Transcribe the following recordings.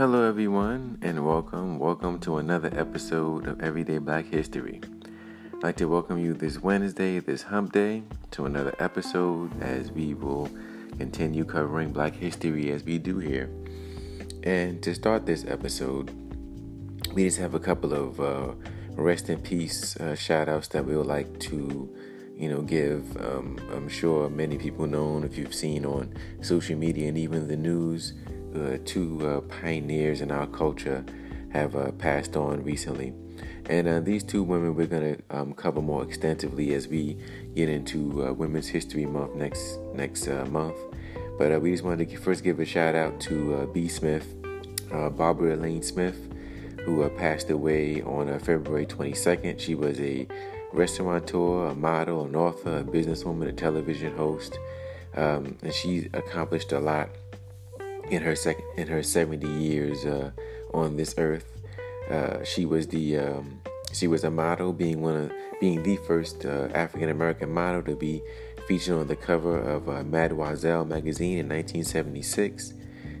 Hello, everyone, and welcome. Welcome to another episode of Everyday Black History. I'd like to welcome you this Wednesday, this hump day, to another episode as we will continue covering Black history as we do here. And to start this episode, we just have a couple of uh, rest in peace uh, shout outs that we would like to you know give um, i'm sure many people know if you've seen on social media and even the news uh, two uh, pioneers in our culture have uh, passed on recently. And uh, these two women we're going to um, cover more extensively as we get into uh, Women's History Month next next uh, month. But we just wanted to first give a shout out to B. Smith, Barbara Elaine Smith, who passed away on February 22nd. She was a restaurateur, a model, an author, a businesswoman, a television host, um, and she accomplished a lot in her second in her 70 years uh, on this earth. Uh, she was the um, she was a model, being one of being the first uh, African American model to be featured on the cover of uh, Mademoiselle magazine in 1976.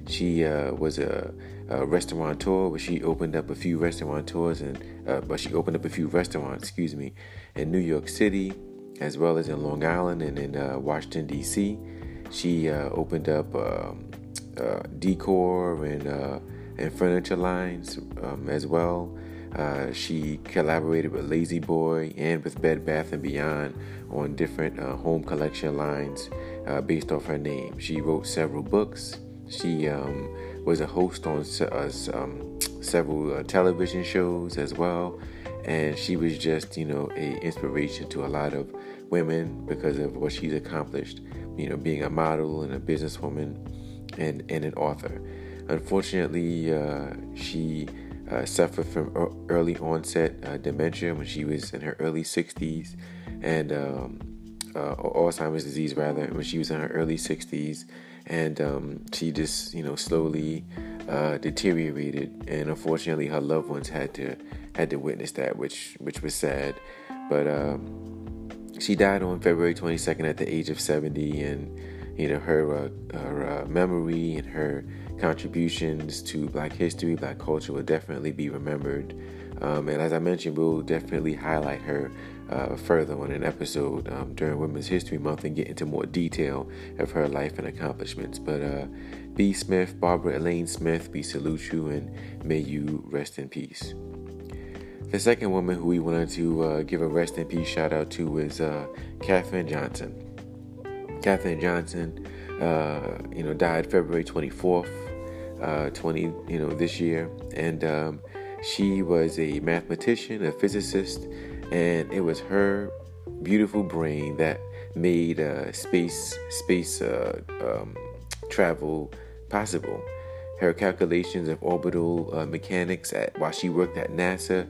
She uh, was a, a restaurateur, but she opened up a few restaurateurs and uh, but she opened up a few restaurants, excuse me, in New York City, as well as in Long Island and in Washington D.C. She opened up. Um, uh, decor and uh, and furniture lines um, as well. Uh, she collaborated with La-Z-Boy and with Bed Bath and Beyond on different uh, home collection lines uh, based off her name. She wrote several books. She um, was a host on um, several television shows as well, and she was just you know a inspiration to a lot of women because of what she's accomplished. You know, being a model and a businesswoman and, and an author. Unfortunately, uh, she uh, suffered from early onset uh, dementia when she was in her early 60s, and um, uh, Alzheimer's disease rather when she was in her early 60s, and um, she just you know slowly uh, deteriorated, and unfortunately her loved ones had to had to witness that, which which was sad, but. Um, she died on February 22nd at the age of 70, and you know her uh, her uh, memory and her contributions to Black history, Black culture will definitely be remembered. Um, and as I mentioned, we'll definitely highlight her uh, further on an episode um, during Women's History Month and get into more detail of her life and accomplishments. But uh, B. Smith, Barbara Elaine Smith, we salute you and may you rest in peace. The second woman who we wanted to uh, give a rest in peace shout out to is uh, Katherine Johnson. Katherine Johnson, uh, you know, died February 24th, uh, 20, you know, this year, and um, she was a mathematician, a physicist, and it was her beautiful brain that made uh, space space uh, um, travel possible. Her calculations of orbital uh, mechanics at, while she worked at NASA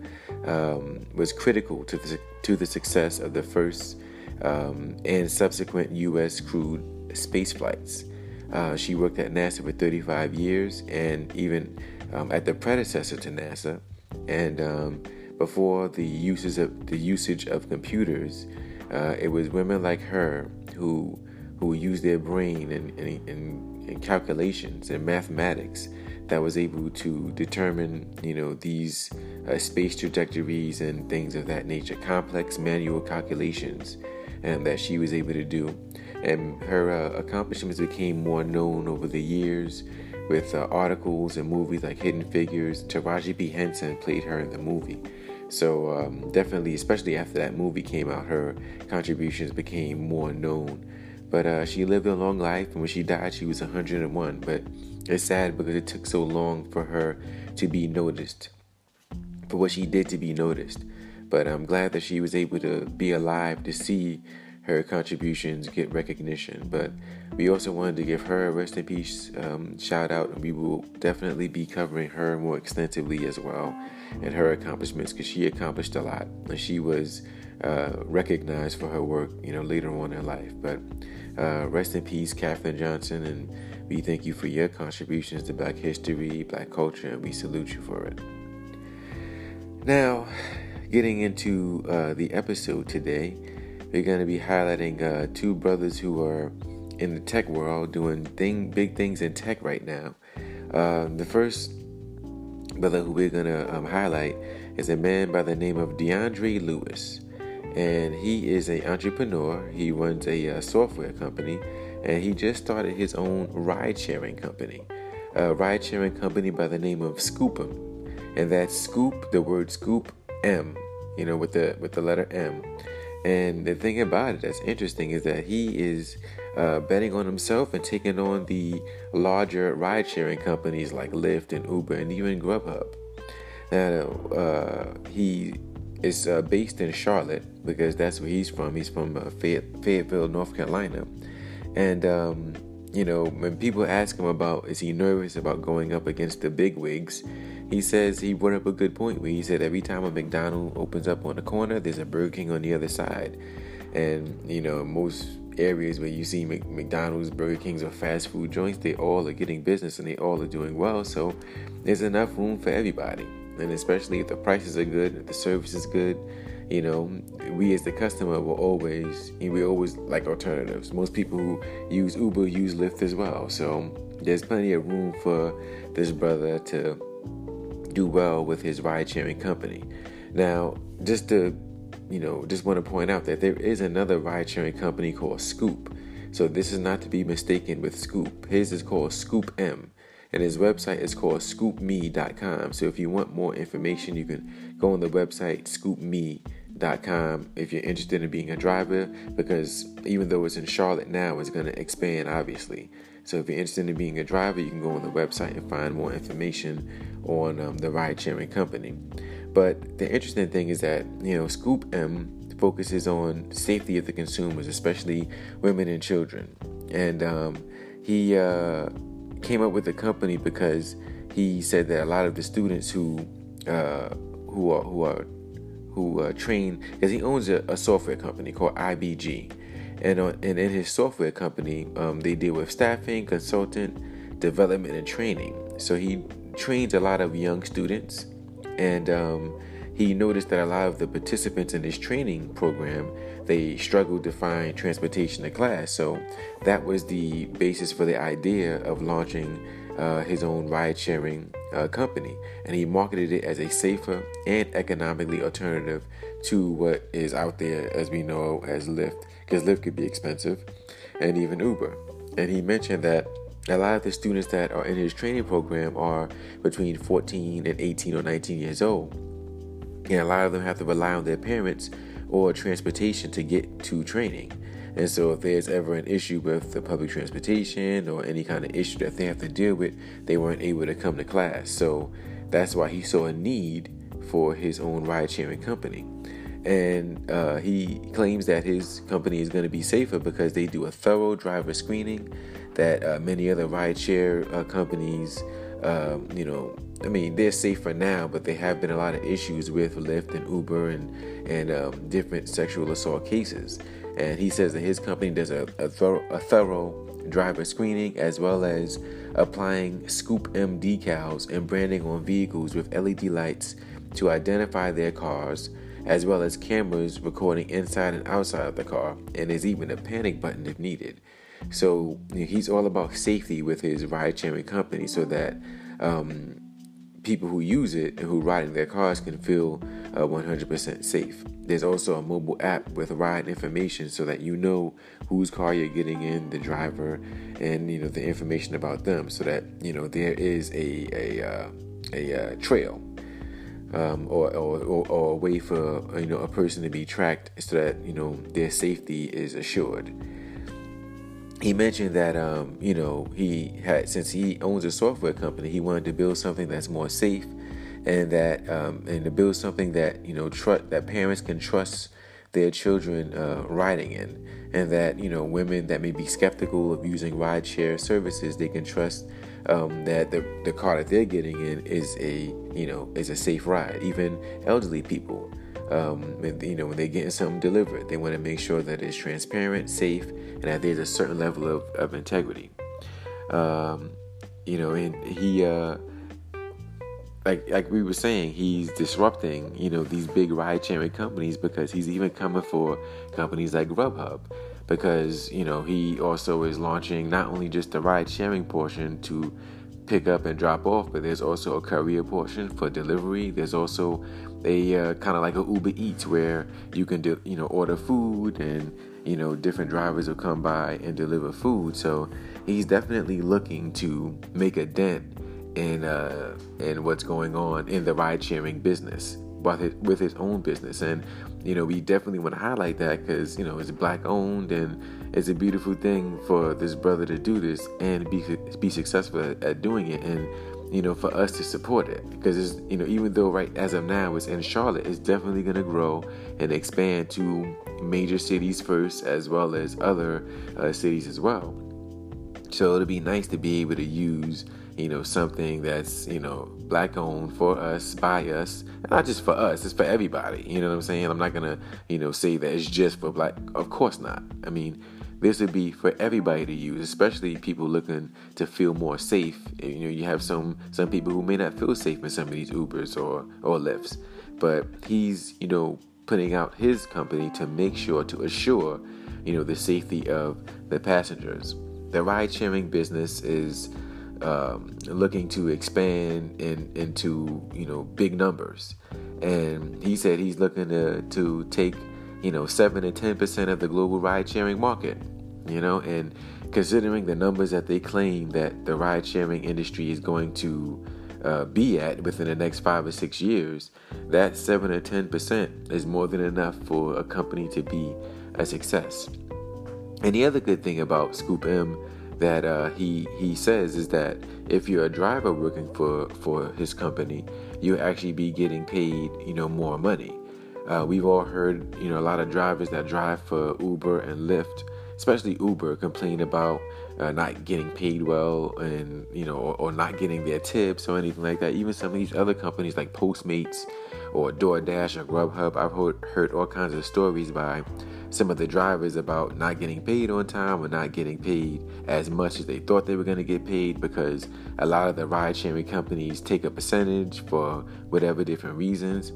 um, was critical to the, to the success of the first um, and subsequent U.S. crewed space flights. Uh, she worked at NASA for 35 years and even um, at the predecessor to NASA. And um, before the uses of the usage of computers, uh, it was women like her who who used their brain and, and, and calculations and mathematics that was able to determine, you know, these uh, space trajectories and things of that nature, complex manual calculations and that she was able to do. And her uh, accomplishments became more known over the years with uh, articles and movies like Hidden Figures. Taraji P. Henson played her in the movie. So, um, definitely, especially after that movie came out, her contributions became more known. But uh, she lived a long life, and when she died, she was 101. But it's sad because it took so long for her to be noticed, for what she did to be noticed. But I'm glad that she was able to be alive to see her contributions get recognition. But we also wanted to give her a rest in peace um, shout out, and we will definitely be covering her more extensively as well and her accomplishments because she accomplished a lot and she was uh, recognized for her work, you know, later on in life. But uh, rest in peace, Katherine Johnson, and we thank you for your contributions to Black history, Black culture, and we salute you for it. Now, getting into uh, the episode today, we're going to be highlighting uh, two brothers who are in the tech world doing thing, big things in tech right now. Uh, the first brother who we're gonna um, highlight is a man by the name of DeAndre Lewis, and he is an entrepreneur. He runs a uh, software company, and he just started his own ride-sharing company, a ride-sharing company by the name of Scoop M, and that's Scoop, the word Scoop M, you know, with the with the letter M. And the thing about it that's interesting is that he is uh, betting on himself and taking on the larger ride sharing companies like Lyft and Uber and even Grubhub. Now, uh, he is uh, based in Charlotte because that's where he's from. He's from uh, Fayetteville, North Carolina. And, um, you know, when people ask him about is he nervous about going up against the big wigs, he says he brought up a good point where he said every time a McDonald's opens up on the corner, there's a Burger King on the other side. And, you know, most areas where you see McDonald's, Burger Kings, or fast food joints, they all are getting business and they all are doing well. So there's enough room for everybody. And especially if the prices are good, if the service is good, you know, we as the customer will always, we always like alternatives. Most people who use Uber use Lyft as well. So there's plenty of room for this brother to do well with his ride sharing company. Now, just to, you know, just want to point out that there is another ride sharing company called Scoop. So this is not to be mistaken with Scoop. His is called Scoop M. And his website is called scoopme.com. So if you want more information, you can go on the website scoopme.com if you're interested in being a driver, because even though it's in Charlotte now, it's going to expand, obviously. So if you're interested in being a driver, you can go on the website and find more information on um, the ride sharing company. But the interesting thing is that, you know, Scoop M focuses on safety of the consumers, especially women and children. And um, he uh, came up with the company because he said that a lot of the students who uh, who are who are who uh, train, because he owns a, a, software company called IBG, and on, and in his software company, um, they deal with staffing, consultant, development, and training. So he trains a lot of young students, and um, he noticed that a lot of the participants in his training program they struggled to find transportation to class. So that was the basis for the idea of launching uh, his own ride-sharing uh, company, and he marketed it as a safer and economically alternative to what is out there, as we know as Lyft, because Lyft could be expensive, and even Uber. And he mentioned that a lot of the students that are in his training program are between 14 and 18 or 19 years old. And a lot of them have to rely on their parents or transportation to get to training. And so, if there's ever an issue with the public transportation or any kind of issue that they have to deal with, they weren't able to come to class. So, that's why he saw a need for his own ride sharing company. And uh, he claims that his company is going to be safer because they do a thorough driver screening that uh, many other rideshare uh, companies, um, you know, I mean, they're safer now, but there have been a lot of issues with Lyft and Uber and and um, different sexual assault cases. And he says that his company does a, a, thorough, a thorough driver screening as well as applying Scoop M decals and branding on vehicles with LED lights to identify their cars, as well as cameras recording inside and outside of the car. And there's even a panic button if needed. So he's all about safety with his ride sharing company so that um, people who use it and who ride in their cars can feel uh, 100% safe. There's also a mobile app with ride information so that you know whose car you're getting in, the driver, and you know the information about them, so that you know there is a a uh, a uh, trail um, or, or, or, a way for you know a person to be tracked so that you know their safety is assured. He mentioned that um, you know he had since he owns a software company, he wanted to build something that's more safe, and that um, and to build something that you know tr- that parents can trust their children uh, riding in, and that you know women that may be skeptical of using rideshare services, they can trust um, that the the car that they're getting in is a you know is a safe ride. Even elderly people um, you know, when they're getting something delivered, they want to make sure that it's transparent, safe, and that there's a certain level of, of integrity. Um, you know, and he, uh, like like we were saying, he's disrupting, you know, these big ride sharing companies because he's even coming for companies like Grubhub because you know he also is launching not only just the ride sharing portion to pick up and drop off, but there's also a courier portion for delivery. There's also a uh, kind of like a Uber Eats where you can do, you know order food and you know different drivers will come by and deliver food. So he's definitely looking to make a dent in uh, in what's going on in the ride sharing business his, with his own business and you know we definitely want to highlight that because you know it's black owned and it's a beautiful thing for this brother to do this and be be successful at, at doing it and you know for us to support it. Because it's you know even though right as of now it's in Charlotte it's definitely going to grow and expand to major cities first as well as other uh, cities as well. So it'll be nice to be able to use you know, something that's, you know, black owned for us, by us, and not just for us, it's for everybody. You know what I'm saying? I'm not gonna, you know, say that it's just for black. Of course not. I mean, this would be for everybody to use, especially people looking to feel more safe. You know, you have some some people who may not feel safe in some of these Ubers or or Lyfts, but he's, you know, putting out his company to make sure to assure, you know, the safety of the passengers. The ride sharing business is um, looking to expand in, into you know big numbers, and he said he's looking to to take you know seven to ten percent of the global ride sharing market. You know, and considering the numbers that they claim that the ride sharing industry is going to uh, be at within the next five or six years, that seven or ten percent is more than enough for a company to be a success. And the other good thing about Scoop M that uh, he he says is that if you're a driver working for for his company, you'll actually be getting paid you know more money. Uh, we've all heard you know a lot of drivers that drive for Uber and Lyft, especially Uber, complain about uh, not getting paid well and you know or, or, not getting their tips or anything like that. Even some of these other companies like Postmates or DoorDash or Grubhub, I've heard, heard all kinds of stories by some of the drivers about not getting paid on time or not getting paid as much as they thought they were going to get paid because a lot of the ride sharing companies take a percentage for whatever different reasons.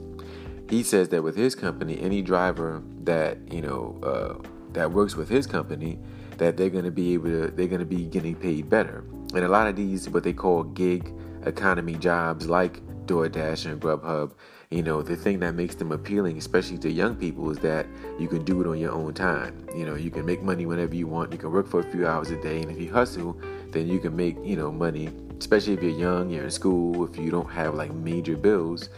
He says that with his company, any driver that you know uh, that works with his company, that they're going to be able to they're going to be getting paid better. And a lot of these what they call gig economy jobs like DoorDash and Grubhub, you know, the thing that makes them appealing, especially to young people, is that you can do it on your own time. You know, you can make money whenever you want. You can work for a few hours a day, and if you hustle, then you can make you know money. Especially if you're young, you're in school, if you don't have like major bills,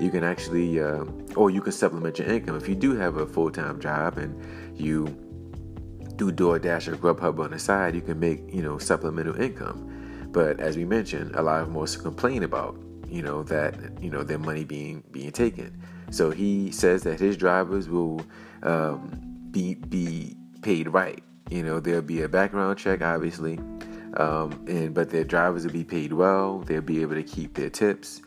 you can actually, uh, or you can supplement your income. If you do have a full time job and you do DoorDash or Grubhub on the side, you can make you know supplemental income. But as we mentioned, a lot of them also complain about you know that you know their money being being taken. So he says that his drivers will um, be be paid right. You know there'll be a background check, obviously, um, and but their drivers will be paid well. They'll be able to keep their tips,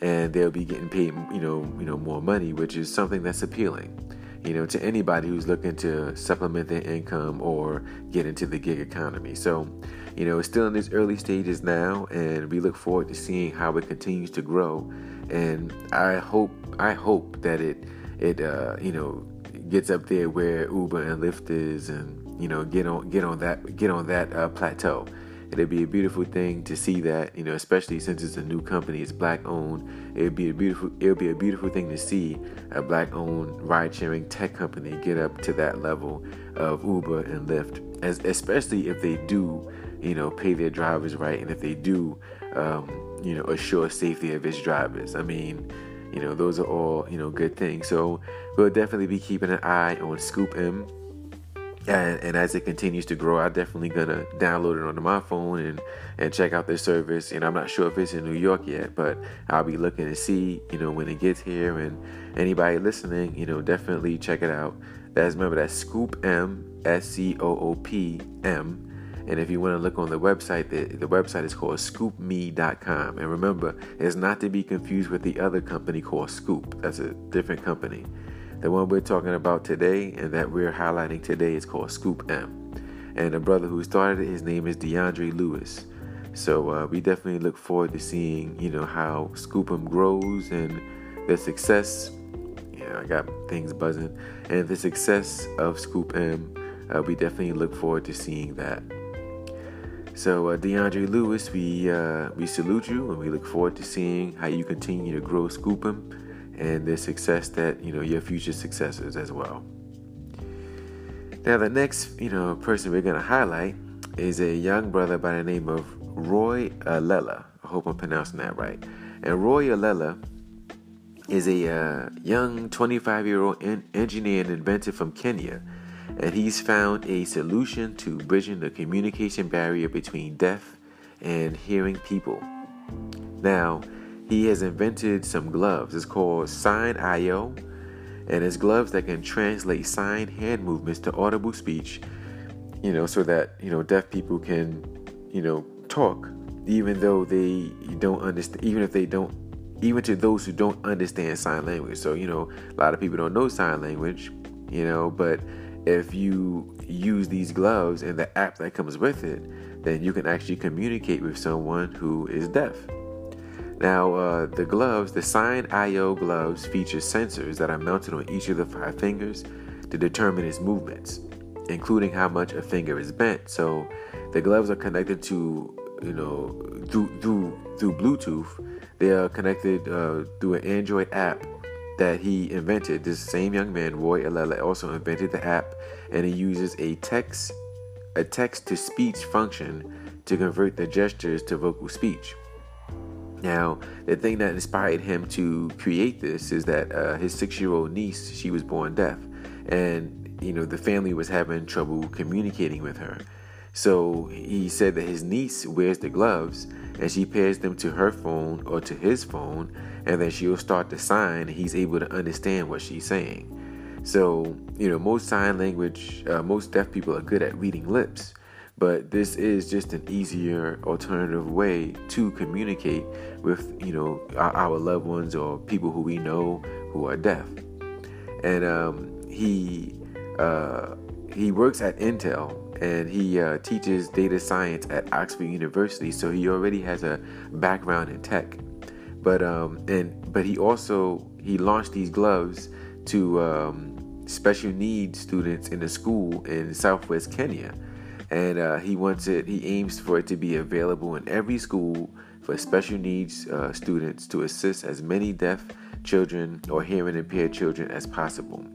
and they'll be getting paid you know you know more money, which is something that's appealing. You know, to anybody who's looking to supplement their income or get into the gig economy. So, you know, it's still in its early stages now, and we look forward to seeing how it continues to grow. And I hope, I hope that it, it, uh, you know, gets up there where Uber and Lyft is, and you know, get on, get on that, get on that uh, plateau. It'd be a beautiful thing to see that, you know, especially since it's a new company, it's black owned. It'd be a beautiful, it'll be a beautiful thing to see a black owned ride sharing tech company get up to that level of Uber and Lyft, as especially if they do you know, pay their drivers right, and if they do, um, you know, assure safety of its drivers. I mean, you know, those are all you know good things. So we'll definitely be keeping an eye on Scoop M. And, and, as it continues to grow, I'm definitely gonna download it onto my phone and and check out this service. And I'm not sure if it's in New York yet, but I'll be looking to see, you know, when it gets here. And anybody listening, you know, definitely check it out. That's remember that's Scoop M, S C O O P M and if you want to look on the website, the, the website is called scoopme.com. And remember, it's not to be confused with the other company called Scoop. That's a different company. The one we're talking about today and that we're highlighting today is called Scoop M. And the brother who started it, his name is DeAndre Lewis. So uh, we definitely look forward to seeing, you know, how Scoop M grows and the success. Yeah, I got things buzzing. And the success of Scoop M, uh, we definitely look forward to seeing that. So, uh, DeAndre Lewis, we uh, we salute you and we look forward to seeing how you continue to grow Scoop M and the success that you know your future successors as well. Now, the next you know person we're going to highlight is a young brother by the name of Roy Alela. I hope I'm pronouncing that right. And Roy Alela is a uh, young 25 year old en- engineer and inventor from Kenya and he's found a solution to bridging the communication barrier between deaf and hearing people. Now, he has invented some gloves. It's called Sign IO, and it's gloves that can translate sign hand movements to audible speech, you know, so that, you know, deaf people can, you know, talk even though they don't understand even if they don't even to those who don't understand sign language. So, you know, a lot of people don't know sign language, you know, but if you use these gloves and the app that comes with it, then you can actually communicate with someone who is deaf. Now, uh, the gloves, the Sign IO gloves, feature sensors that are mounted on each of the five fingers to determine its movements, including how much a finger is bent. So, the gloves are connected to, you know, through through through Bluetooth. They are connected uh, through an Android app that he invented. This same young man, Roy Alela, also invented the app, and he uses a text a text to speech function to convert the gestures to vocal speech. Now, the thing that inspired him to create this is that uh, his six-year-old niece, she was born deaf, and you know the family was having trouble communicating with her. So he said that his niece wears the gloves and she pairs them to her phone or to his phone, and then she'll start to sign. And he's able to understand what she's saying. So, you know, most sign language, uh, most deaf people are good at reading lips, but this is just an easier alternative way to communicate with, you know, our, our loved ones or people who we know who are deaf. And um, he uh, he works at Intel and he uh, teaches data science at Oxford University, so he already has a background in tech. But um, and but he also he launched these gloves to um, special needs students in a school in Southwest Kenya, and uh, he wants it. He aims for it to be available in every school for special needs uh, students to assist as many deaf children or hearing impaired children as possible.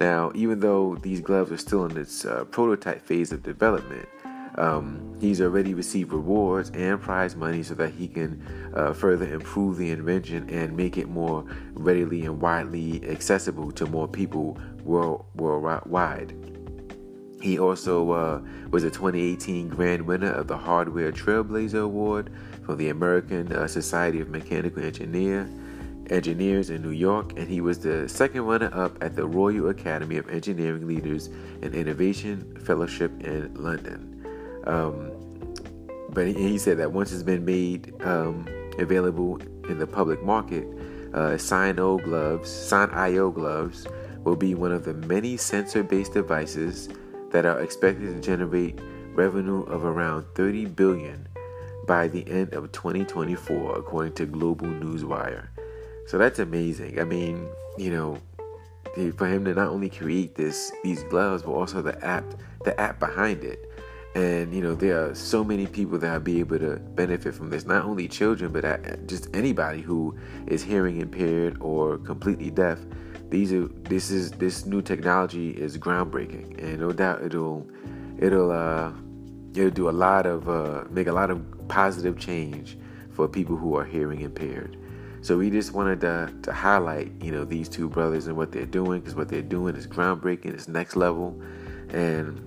Now, even though these gloves are still in its uh, prototype phase of development, um, he's already received rewards and prize money so that he can uh, further improve the invention and make it more readily and widely accessible to more people world, worldwide. He also uh, was a 2018 grand winner of the Hardware Trailblazer Award from the American uh, Society of Mechanical Engineer engineers in New York, and he was the second runner up at the Royal Academy of Engineering Leaders and Innovation Fellowship in London. Um, but he, he, said that once it's been made um, available in the public market, uh, Sign-O gloves, Sign-IO gloves, will be one of the many sensor-based devices that are expected to generate revenue of around 30 billion by the end of 2024, according to Global Newswire. So that's amazing. I mean, you know, for him to not only create this these gloves, but also the app, the app behind it. And you know, there are so many people that will be able to benefit from this. Not only children, but just anybody who is hearing impaired or completely deaf. These are this is this new technology is groundbreaking, and no doubt it'll it'll uh, it'll do a lot of uh, make a lot of positive change for people who are hearing impaired. So we just wanted to, to highlight, you know, these two brothers and what they're doing because what they're doing is groundbreaking, it's next level, and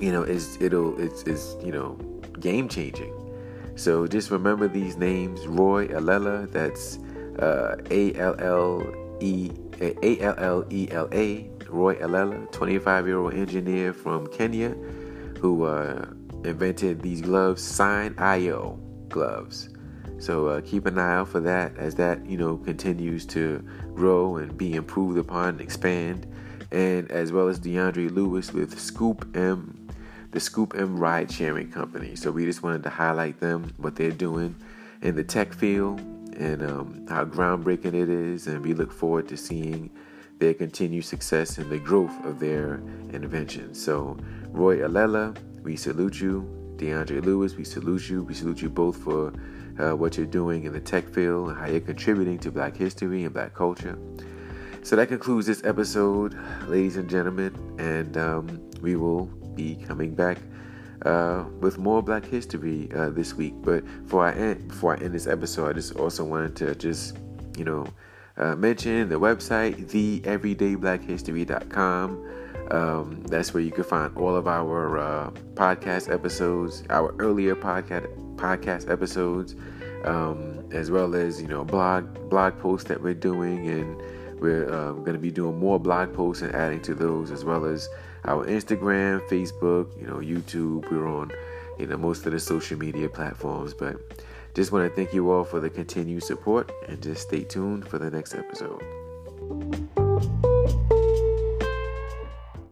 you know, it's it'll it's it's you know game changing. So just remember these names: Roy Alela, that's uh, A L L E A L L E L A, Roy Alela, 25 year old engineer from Kenya, who uh, invented these gloves, Sign IO gloves. So uh, keep an eye out for that as that you know continues to grow and be improved upon and expand, and as well as DeAndre Lewis with Scoop M, the Scoop M ride sharing company. So we just wanted to highlight them, what they're doing in the tech field, and um, how groundbreaking it is, and we look forward to seeing their continued success and the growth of their invention. So Roy Alela, we salute you DeAndre Lewis, we salute you. We salute you both for uh, what you're doing in the tech field and how you're contributing to Black history and Black culture. So that concludes this episode, ladies and gentlemen, and um, we will be coming back uh, with more Black history uh, this week. But before I end, before I end this episode, I just also wanted to just you know uh, mention the website, theeverydayblackhistory.com. Um, that's where you can find all of our uh, podcast episodes, our earlier podcast podcast episodes, um, as well as you know blog blog posts that we're doing, and we're uh, going to be doing more blog posts and adding to those, as well as our Instagram, Facebook, you know, YouTube. We're on you know most of the social media platforms, but just want to thank you all for the continued support, and just stay tuned for the next episode.